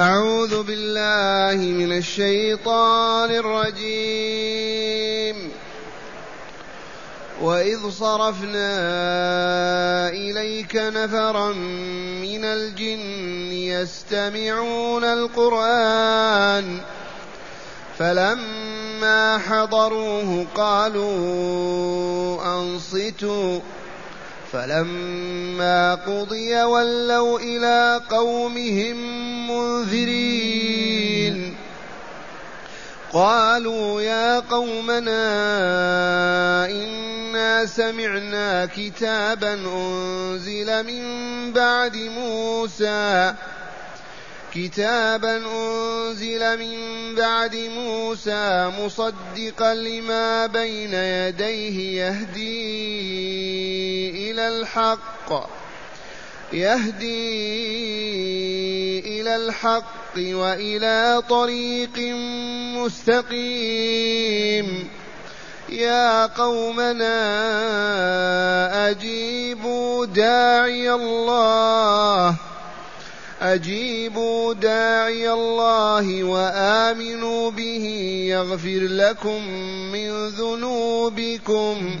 أعوذ بالله من الشيطان الرجيم. وإذ صرفنا إليك نفرا من الجن يستمعون القرآن فلما حضروه قالوا أنصتوا فلما قضي ولوا إلى قومهم منذرين. قالوا يا قومنا إنا سمعنا كتابا أنزل من بعد موسى. كتابا أنزل من بعد موسى مصدقا لما بين يديه يهدي إلى الحق. يهدي إلى الحق وإلى طريق مستقيم. يا قومنا أجيبوا داعي الله. أجيبوا داعي الله وآمنوا به يغفر لكم من ذنوبكم.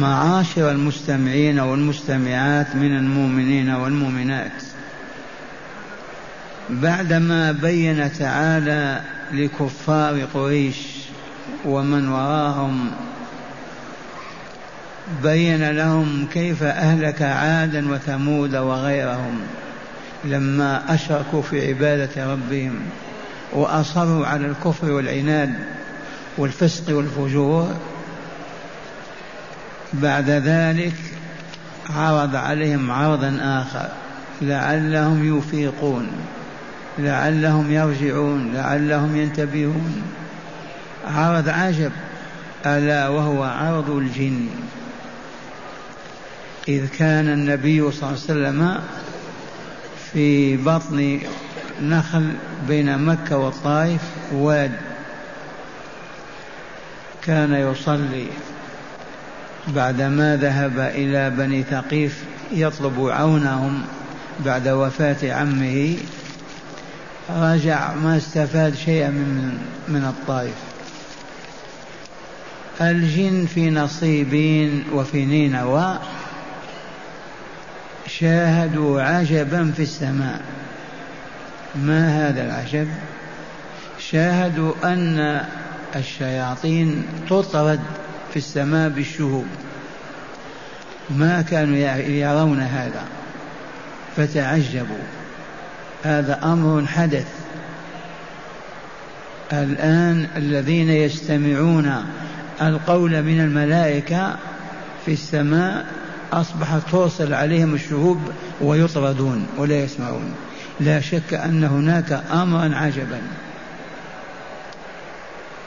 معاشر المستمعين والمستمعات من المؤمنين والمؤمنات. بعدما بين تعالى لكفار قريش ومن وراهم بين لهم كيف أهلك عادا وثمود وغيرهم لما أشركوا في عبادة ربهم وأصروا على الكفر والعناد والفسق والفجور. بعد ذلك عرض عليهم عرضا آخر. لعلهم يفيقون لعلهم يرجعون لعلهم ينتبهون. عرض عجب ألا وهو عرض الجن. إذ كان النبي صلى الله عليه وسلم في بطن نخل بين مكة والطائف واد كان يصلي. بعدما ذهب إلى بني ثقيف يطلب عونهم بعد وفاة عمه رجع ما استفاد شيئا من من الطائف. الجن في نصيبين وفي نينوى شاهدوا عجبا في السماء. ما هذا العجب؟ شاهدوا أن الشياطين تطرد في السماء بالشهوب. ما كانوا يرون هذا. فتعجبوا. هذا أمر حدث. الآن الذين يستمعون القول من الملائكة في السماء أصبحت توصل عليهم الشهوب ويطردون ولا يسمعون. لا شك أن هناك أمرا عجبا.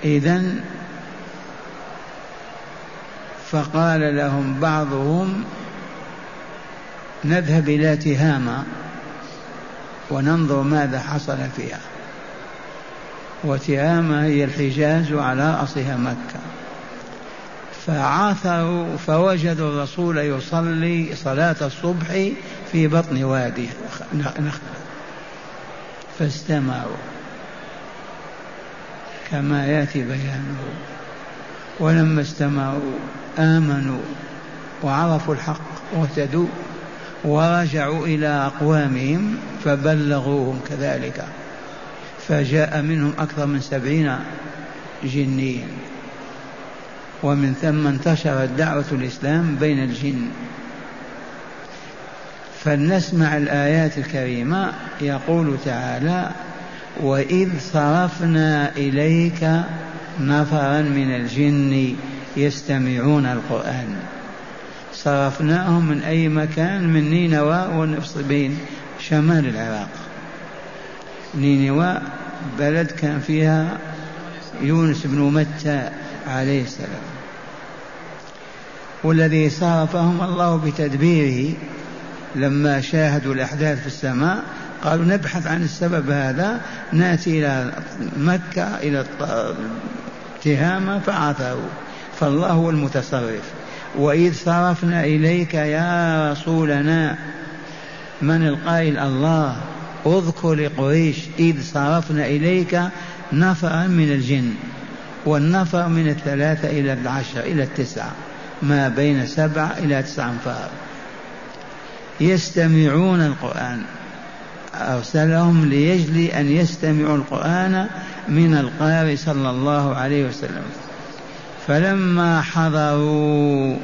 اذا فقال لهم بعضهم نذهب إلى تهامه وننظر ماذا حصل فيها. وتهامة هي الحجاز وعلى رأسها مكة. فعثروا فوجدوا الرسول يصلي صلاة الصبح في بطن وادي نخلة فاستمعوا. كما يأتي بيانه ولما استمعوا آمنوا وعرفوا الحق واهتدوا ورجعوا إلى أقوامهم فبلغوهم كذلك فجاء منهم أكثر من سبعين جنيا. ومن ثم انتشرت دعوة الإسلام بين الجن. فلنسمع الآيات الكريمة يقول تعالى وإذ صرفنا إليك نفرا من الجن يستمعون القرآن. صرفناهم من أي مكان من نينوى والنصبين شمال العراق. نينوى بلد كان فيها يونس بن متى عليه السلام. والذي صرفهم الله بتدبيره لما شاهدوا الأحداث في السماء قالوا نبحث عن السبب هذا نأتي إلى مكة إلى تهامة فعثروا فالله هو المتصرف. وإذ صرفنا إليك يا رسولنا من القائل الله اذكر لقريش إذ صرفنا إليك نفرا من الجن والنفر من الثلاثة إلى العشرة إلى التسعة ما بين سبعة إلى تسعة أنفار. يستمعون القرآن. أرسلهم ليجلي أن يستمعوا القرآن من القارئ صلى الله عليه وسلم. فلما حضروا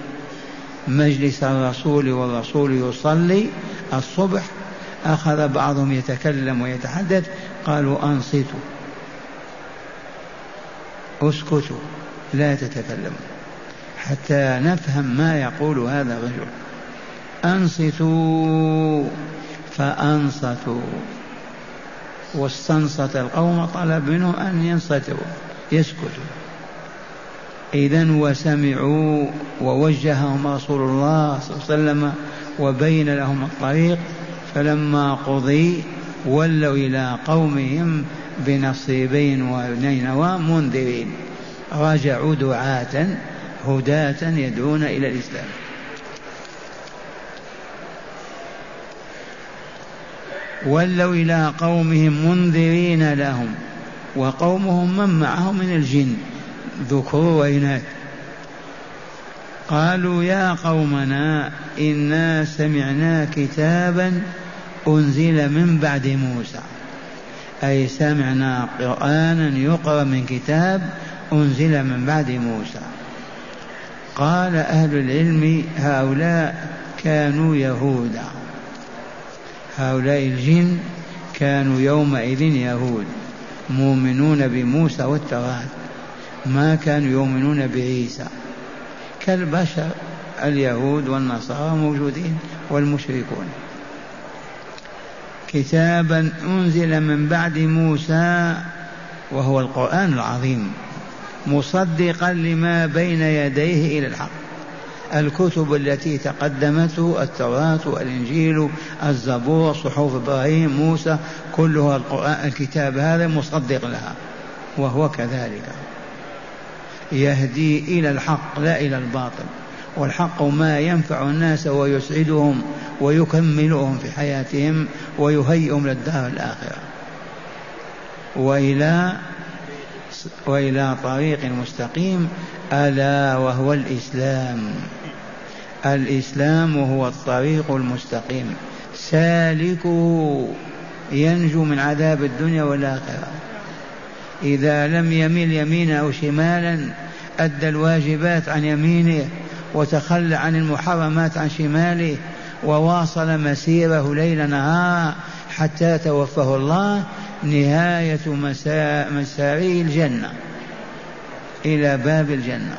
مجلس الرسول والرسول يصلي الصبح أخذ بعضهم يتكلم ويتحدث قالوا أنصتوا. أسكتوا لا تتكلموا حتى نفهم ما يقول هذا الرجل. أنصتوا. فأنصتوا. واستنصت القوم طلب منهم أن ينصتوا يسكتوا. إذا وسمعوا ووجههم رسول الله صلى الله عليه وسلم وبين لهم الطريق فلما قضي ولوا إلى قومهم بنصيبين ونينوى منذرين. رجعوا دعاة هداة يدعون إلى الإسلام. ولوا إلى قومهم منذرين لهم وقومهم من معهم من الجن ذكور وإناث قالوا يا قومنا إنا سمعنا كتابا أنزل من بعد موسى. أي سمعنا قرآنا يقرأ من كتاب أنزل من بعد موسى. قال أهل العلم هؤلاء كانوا يهودا. هؤلاء الجن كانوا يومئذ يهود مؤمنون بموسى والتوراة ما كانوا يؤمنون بعيسى. كالبشر اليهود والنصارى موجودين والمشركون. كتابا أنزل من بعد موسى وهو القرآن العظيم مصدقا لما بين يديه إلى الحق. الكتب التي تقدمته التوراة والإنجيل الزبور صحف إبراهيم موسى كلها القرآن الكتاب هذا مصدق لها وهو كذلك. يهدي إلى الحق لا إلى الباطل. والحق ما ينفع الناس ويسعدهم ويكملهم في حياتهم ويهيئهم للدار الآخرة. وإلى وإلى طريق مستقيم ألا وهو الإسلام. الإسلام هو الطريق المستقيم. سالكه ينجو من عذاب الدنيا والآخرة. إذا لم يميل يمينا أو شمالا أدى الواجبات عن يمينه وتخلى عن المحرمات عن شماله وواصل مسيره ليل نهار حتى توفه الله نهاية مساري الجنة. إلى باب الجنة.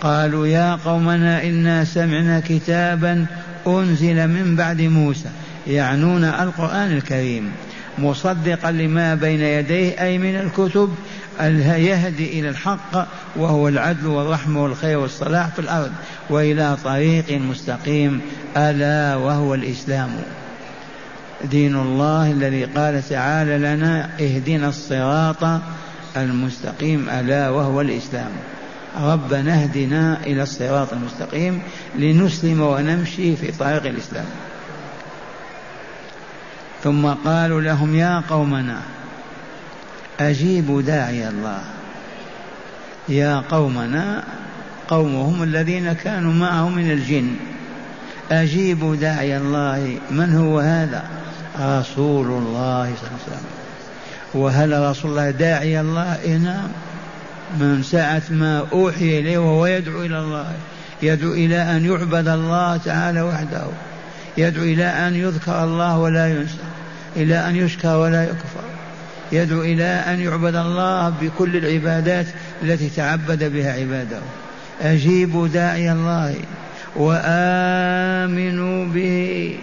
قالوا يا قومنا إنا سمعنا كتابا أنزل من بعد موسى يعنون القرآن الكريم مصدقا لما بين يديه أي من الكتب يهدي إلى الحق وهو العدل والرحمة والخير والصلاح في الأرض وإلى طريق مستقيم ألا وهو الإسلام. دين الله الذي قال تعالى لنا اهدنا الصراط المستقيم ألا وهو الإسلام. ربنا اهدنا إلى الصراط المستقيم لنسلم ونمشي في طريق الإسلام. ثم قالوا لهم يا قومنا أجيبوا داعي الله. يا قومنا قومهم الذين كانوا معه من الجن أجيبوا داعي الله. من هو هذا؟ رسول الله صلى الله عليه وسلم. وهل رسول الله داعي الله؟ إيه نعم. من ساعة ما أوحي إليه وهو يدعو إلى الله. يدعو إلى أن يعبد الله تعالى وحده. يدعو إلى أن يذكر الله ولا ينسى. إلى أن يشكر ولا يكفر. يدعو إلى أن يعبد الله بكل العبادات التي تعبد بها عباده. أجيبوا داعي الله وآمنوا به.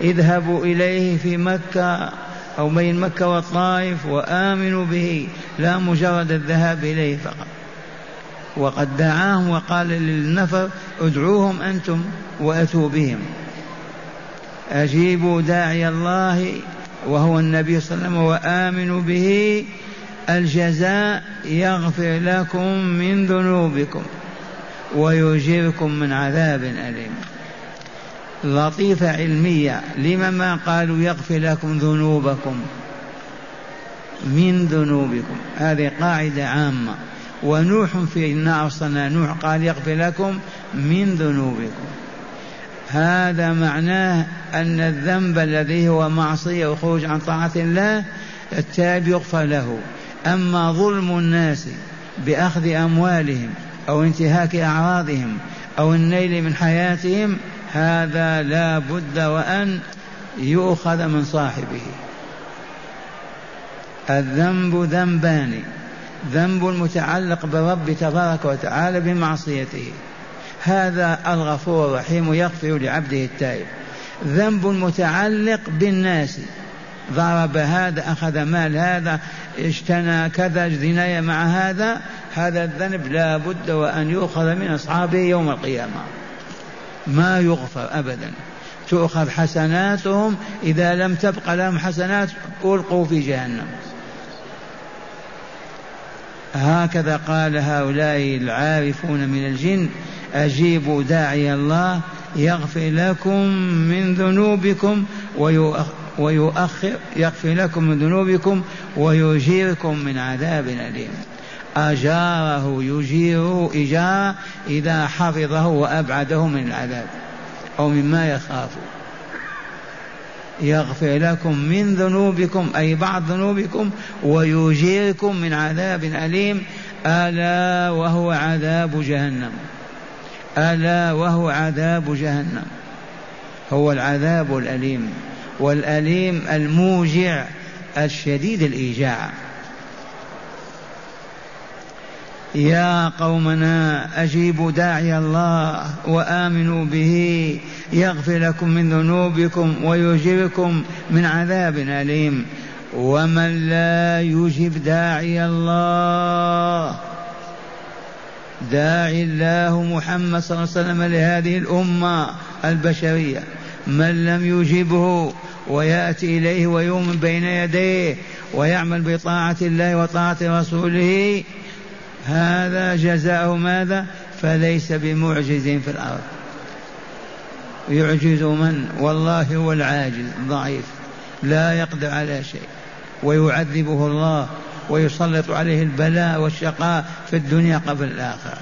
اذهبوا إليه في مكة. أو بين مكة والطائف وآمنوا به لا مجرد الذهاب إليه فقط. وقد دعاهم وقال للنفر ادعوهم أنتم وأتوا بهم. أجيبوا داعي الله وهو النبي صلى الله عليه وسلم وآمنوا به. الجزاء يغفر لكم من ذنوبكم ويجيركم من عذاب أليم. لطيفة علمية. لما ما قالوا يغفر لكم ذنوبكم؟ من ذنوبكم. هذه قاعدة عامة. ونوح في إنا أرسلنا نوح قال يغفر لكم من ذنوبكم. هذا معناه أن الذنب الذي هو معصية وخروج عن طاعة الله التائب يغفر له. أما ظلم الناس بأخذ أموالهم أو انتهاك أعراضهم أو النيل من حياتهم هذا لا بد وأن يؤخذ من صاحبه. الذنب ذنبان. ذنب متعلق برب تبارك وتعالى بمعصيته. هذا الغفور الرحيم يغفر لعبده التائب. ذنب متعلق بالناس. ضرب هذا أخذ مال هذا اجتنى كذا زناية مع هذا. هذا الذنب لا بد وأن يؤخذ من أصحابه يوم القيامة. ما يغفر أبدا. تؤخذ حسناتهم إذا لم تبق لهم حسنات ألقوا في جهنم. هكذا قال هؤلاء العارفون من الجن أجيبوا داعي الله يغفر لكم من ذنوبكم ويؤخر يغفر لكم من ذنوبكم ويجيركم من عذاب أليم. أجاره يجيره إجارة إذا حفظه وأبعده من العذاب أو مما يخاف. يغفر لكم من ذنوبكم أي بعض ذنوبكم ويجيركم من عذاب أليم. ألا وهو عذاب جهنم. ألا وهو عذاب جهنم. هو العذاب الأليم والأليم الموجع الشديد الإيجاع. يا قومنا أجيبوا داعي الله وآمنوا به. يغفر لكم من ذنوبكم ويجركم من عذاب أليم. ومن لا يجب داعي الله داعي الله محمد صلى الله عليه وسلم لهذه الأمة البشرية. من لم يجبه ويأتي إليه ويؤمن بين يديه ويعمل بطاعة الله وطاعة رسوله هذا جزاء ماذا؟ فليس بمعجز في الأرض. يعجز من؟ والله هو العاجز ضعيف لا يقدر على شيء. ويعذبه الله ويسلط عليه البلاء والشقاء في الدنيا قبل الآخرة.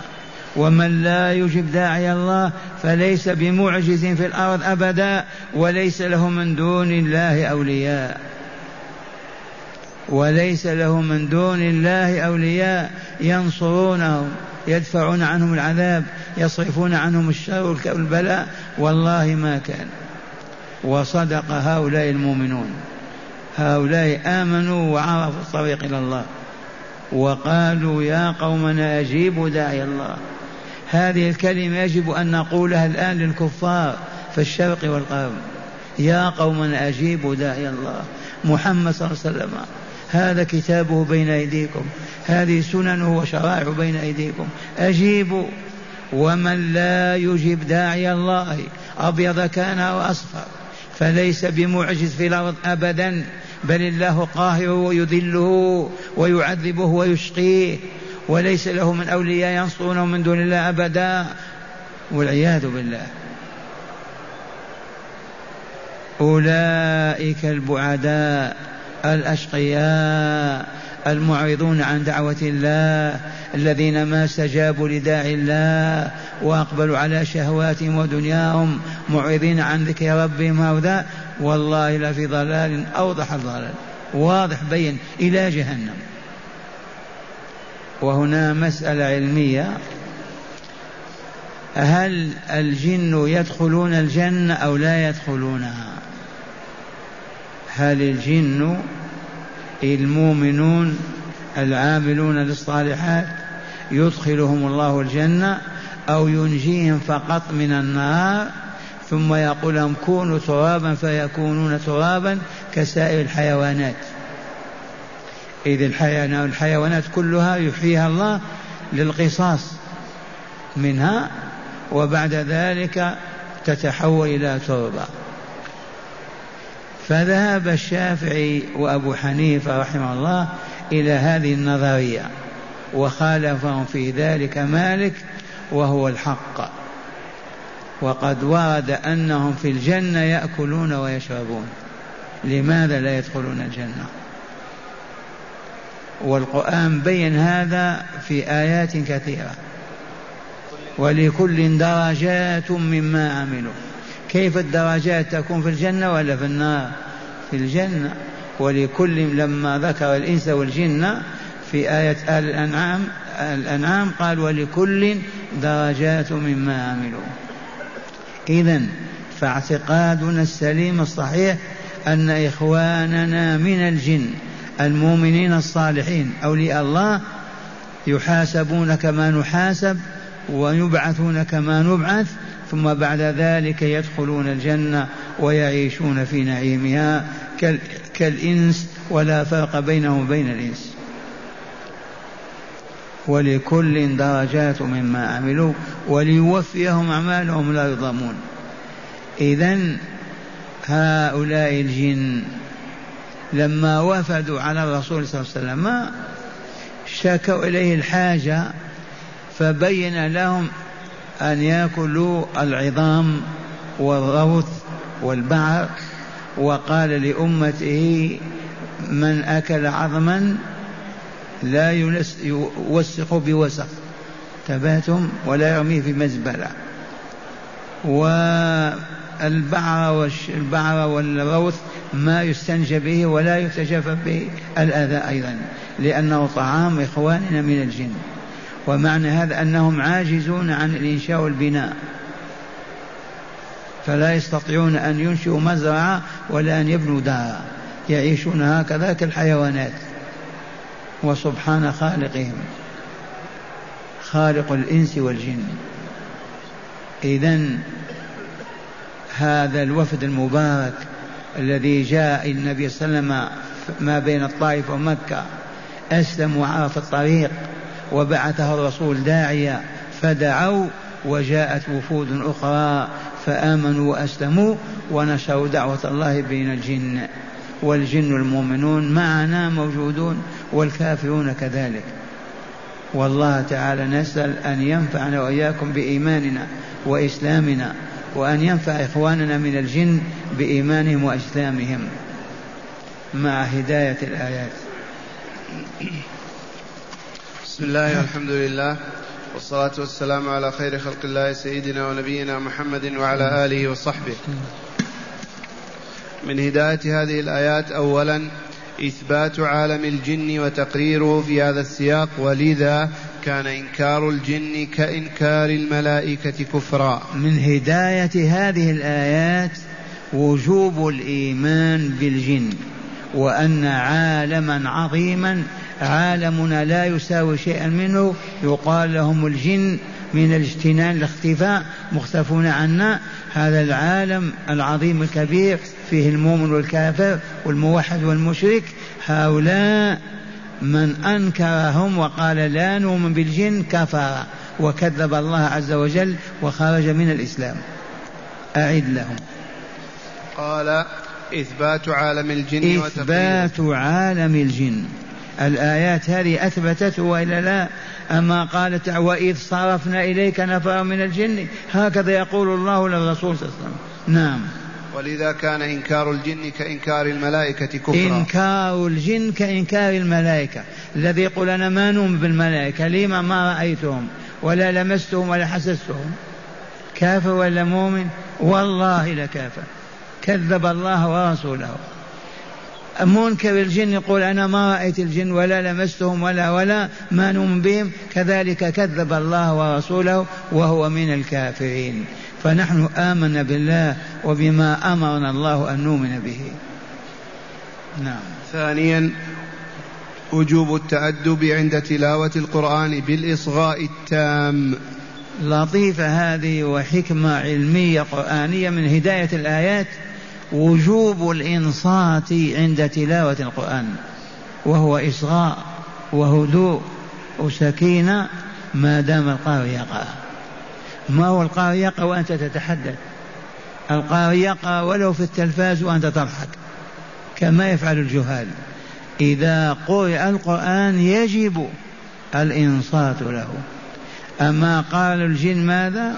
ومن لا يجب داعي الله فليس بمعجز في الأرض أبدا وليس له من دون الله أولياء. وليس له من دون الله أولياء ينصرونه يدفعون عنهم العذاب يصرفون عنهم الشر والبلاء. والله ما كان. وصدق هؤلاء المؤمنون. هؤلاء آمنوا وعرفوا الطريق إلى الله. وقالوا يا قومنا أجيبوا داعي الله. هذه الكلمة يجب أن نقولها الآن للكفار في الشرق والغرب. يا قومنا أجيبوا داعي الله. محمد صلى الله عليه وسلم. هذا كتابه بين أيديكم. هذه سننه وشرائعه بين أيديكم. أجيبوا. ومن لا يجيب داعي الله أبيض كان أو أصفر فليس بمعجز في الأرض أبدا بل الله قاهر ويذله ويعذبه ويشقيه وليس له من أولياء ينصرونه من دون الله أبدا. والعياذ بالله. أولئك البعداء. الأشقياء المعرضون عن دعوة الله الذين ما استجابوا لداعي الله وأقبلوا على شهواتهم ودنياهم معرضين عن ذكر ربهم هؤلاء والله لفي ضلال أوضح الضلال واضح بين إلى جهنم. وهنا مسألة علمية. هل الجن يدخلون الجنة أو لا يدخلونها؟ هل الجن المؤمنون العاملون للصالحات يدخلهم الله الجنة أو ينجيهم فقط من النار ثم يقول لهم كونوا ترابا فيكونون ترابا كسائر الحيوانات؟ إذ الحيوانات كلها يحييها الله للقصاص منها وبعد ذلك تتحول إلى تربة. فذهب الشافعي وأبو حنيفة رحمه الله إلى هذه النظرية وخالفهم في ذلك مالك وهو الحق. وقد ورد أنهم في الجنة يأكلون ويشربون. لماذا لا يدخلون الجنة؟ والقرآن بين هذا في آيات كثيرة. ولكل درجات مما عملوا. كيف الدرجات تكون في الجنة ولا في النار؟ في الجنة. ولكل لما ذكر الإنس والجن في آية آل الأنعام الأنعام قال ولكل درجات مما عملوا. إذا فاعتقادنا السليم الصحيح أن إخواننا من الجن المؤمنين الصالحين أولياء الله يحاسبون كما نحاسب ويبعثون كما نبعث ثم بعد ذلك يدخلون الجنة ويعيشون في نعيمها كالإنس ولا فرق بينهم وبين الإنس. ولكل درجات مما عملوا وليوفيهم أعمالهم لا يظلمون. إذا هؤلاء الجن لما وفدوا على الرسول صلى الله عليه وسلم شكوا إليه الحاجة فبين لهم أن يأكلوا العظام والروث والبعر. وقال لأمته من أكل عظما لا يوسخ بوسخ. تباتم ولا يرميه في مزبلة. والبعر والبعر والروث ما يستنجى به ولا يتجفف به الأذى أيضا لأنه طعام إخواننا من الجن. ومعنى هذا أنهم عاجزون عن الإنشاء والبناء فلا يستطيعون أن ينشئوا مزرعة ولا أن يبنوا دارا يعيشون هكذا كالحيوانات وسبحان خالقهم خالق الإنس والجن. إذا هذا الوفد المبارك الذي جاء النبي صلى الله عليه وسلم ما بين الطائف ومكة أسلم وعرف الطريق. وبعثه الرسول داعيا فدعوا وجاءت وفود أخرى فآمنوا وأسلموا ونشروا دعوة الله بين الجن والجن المؤمنون معنا موجودون والكافرون كذلك. والله تعالى نسأل أن ينفعنا وإياكم بإيماننا وإسلامنا وأن ينفع إخواننا من الجن بإيمانهم وإسلامهم. مع هداية الآيات. بسم الله والحمد لله والصلاة والسلام على خير خلق الله سيدنا ونبينا محمد وعلى آله وصحبه. من هداية هذه الآيات أولا إثبات عالم الجن وتقريره في هذا السياق ولذا كان إنكار الجن كإنكار الملائكة كفرا. من هداية هذه الآيات وجوب الإيمان بالجن وأن عالما عظيما عالمنا لا يساوي شيئا منه يقال لهم الجن من الاجتنان الاختفاء مختفون عنا. هذا العالم العظيم الكبير فيه المؤمن والكافر والموحد والمشرك. هؤلاء من أنكرهم وقال لا نؤمن بالجن كفر وكذب الله عز وجل وخرج من الإسلام. أعد لهم. قال إثبات عالم الجن إثبات عالم الجن. الآيات هذه أثبتته وإلا لا؟ أما قالت وإذ صرفنا إليك نفر من الجن هكذا يقول الله للرسول صلى الله عليه وسلم. نعم. ولذا كان إنكار الجن كإنكار الملائكة كفرا. إنكار الجن كإنكار الملائكة. الذي يقول أنا ما نؤمن بالملائكة لما ما رأيتهم؟ ولا لمستهم ولا حسستهم؟ كافر ولا مؤمن؟ والله لكافر. كذب الله ورسوله. منكر الجن يقول أنا ما رأيت الجن ولا لمستهم ولا ولا ما نؤمن بهم. كذلك كذب الله ورسوله وهو من الكافرين. فنحن آمنا بالله وبما أمرنا الله أن نؤمن به. نعم. ثانيا وجوب التأدب عند تلاوة القرآن بالإصغاء التام. لطيفة هذه وحكمة علمية قرآنية من هداية الآيات وجوب الإنصات عند تلاوة القرآن وهو إصغاء وهدوء وسكينة ما دام القارئ يقرأ. ما هو القارئ يقرأ وأنت تتحدث؟ القارئ يقرأ ولو في التلفاز وأنت تضحك كما يفعل الجهال. إذا قرئ القرآن يجب الإنصات له. أما قال الجن ماذا؟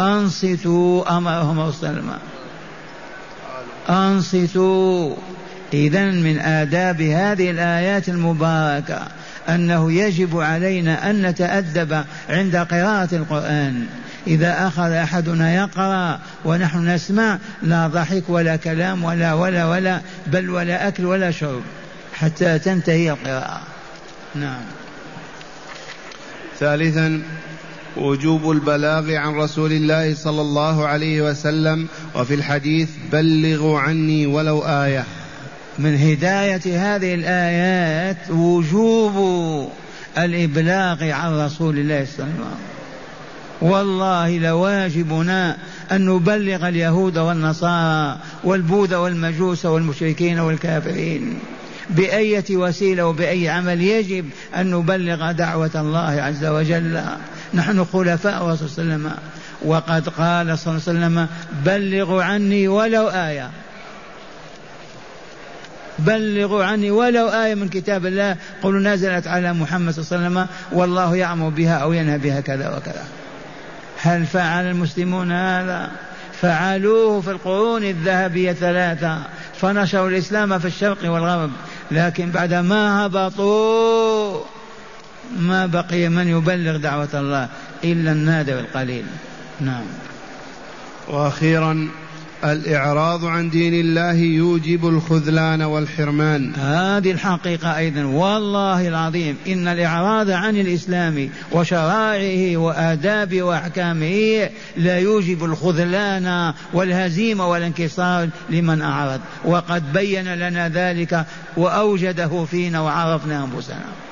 أنصتوا, أمرهم وسلم أنصتوا. إذا من آداب هذه الآيات المباركة أنه يجب علينا أن نتأدب عند قراءة القرآن. إذا أخذ أحدنا يقرأ ونحن نسمع لا ضحك ولا كلام ولا ولا ولا بل ولا أكل ولا شرب حتى تنتهي القراءة. نعم. ثالثا وجوب البلاغ عن رسول الله صلى الله عليه وسلم وفي الحديث بلغوا عني ولو آية. من هداية هذه الآيات وجوب الإبلاغ عن رسول الله صلى الله عليه وسلم. والله لواجبنا أن نبلغ اليهود والنصارى والبوذ والمجوس والمشركين والكافرين. بأية وسيلة وبأي عمل يجب أن نبلغ دعوة الله عز وجل. نحن خلفاء رسول صلى الله عليه وسلم. وقد قال صلى الله عليه وسلم بلغوا عني ولو آية. بلغوا عني ولو آية من كتاب الله قلوا نزلت على محمد صلى الله عليه وسلم والله يعمر بها أو ينهى بها كذا وكذا. هل فعل المسلمون هذا؟ فعلوه في القرون الذهبية ثلاثة فنشروا الإسلام في الشرق والغرب لكن بعد ما هبطوا ما بقي من يبلغ دعوة الله إلا النادر القليل نعم. وأخيرا الإعراض عن دين الله يوجب الخذلان والحرمان. هذه الحقيقة أيضا. والله العظيم إن الإعراض عن الإسلام وشرائعه وآدابه وأحكامه لا يوجب الخذلان والهزيمة والانكسار لمن أعرض. وقد بين لنا ذلك وأوجده فينا وعرفنا أنفسنا.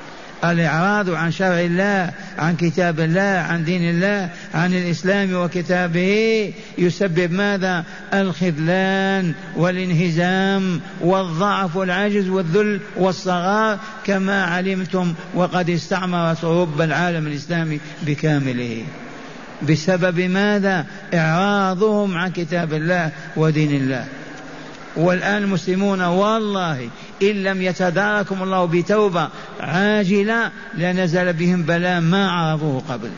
الإعراض عن شرع الله عن كتاب الله عن دين الله عن الإسلام وكتابه يسبب ماذا؟ الخذلان والانهزام والضعف والعجز والذل والصغار كما علمتم وقد استعمرت أوروبا العالم الإسلامي بكامله. بسبب ماذا؟ إعراضهم عن كتاب الله ودين الله. والآن المسلمون والله إن لم يتداركم الله بتوبة عاجلة لنزل بهم بلاء ما عرفوه قبل.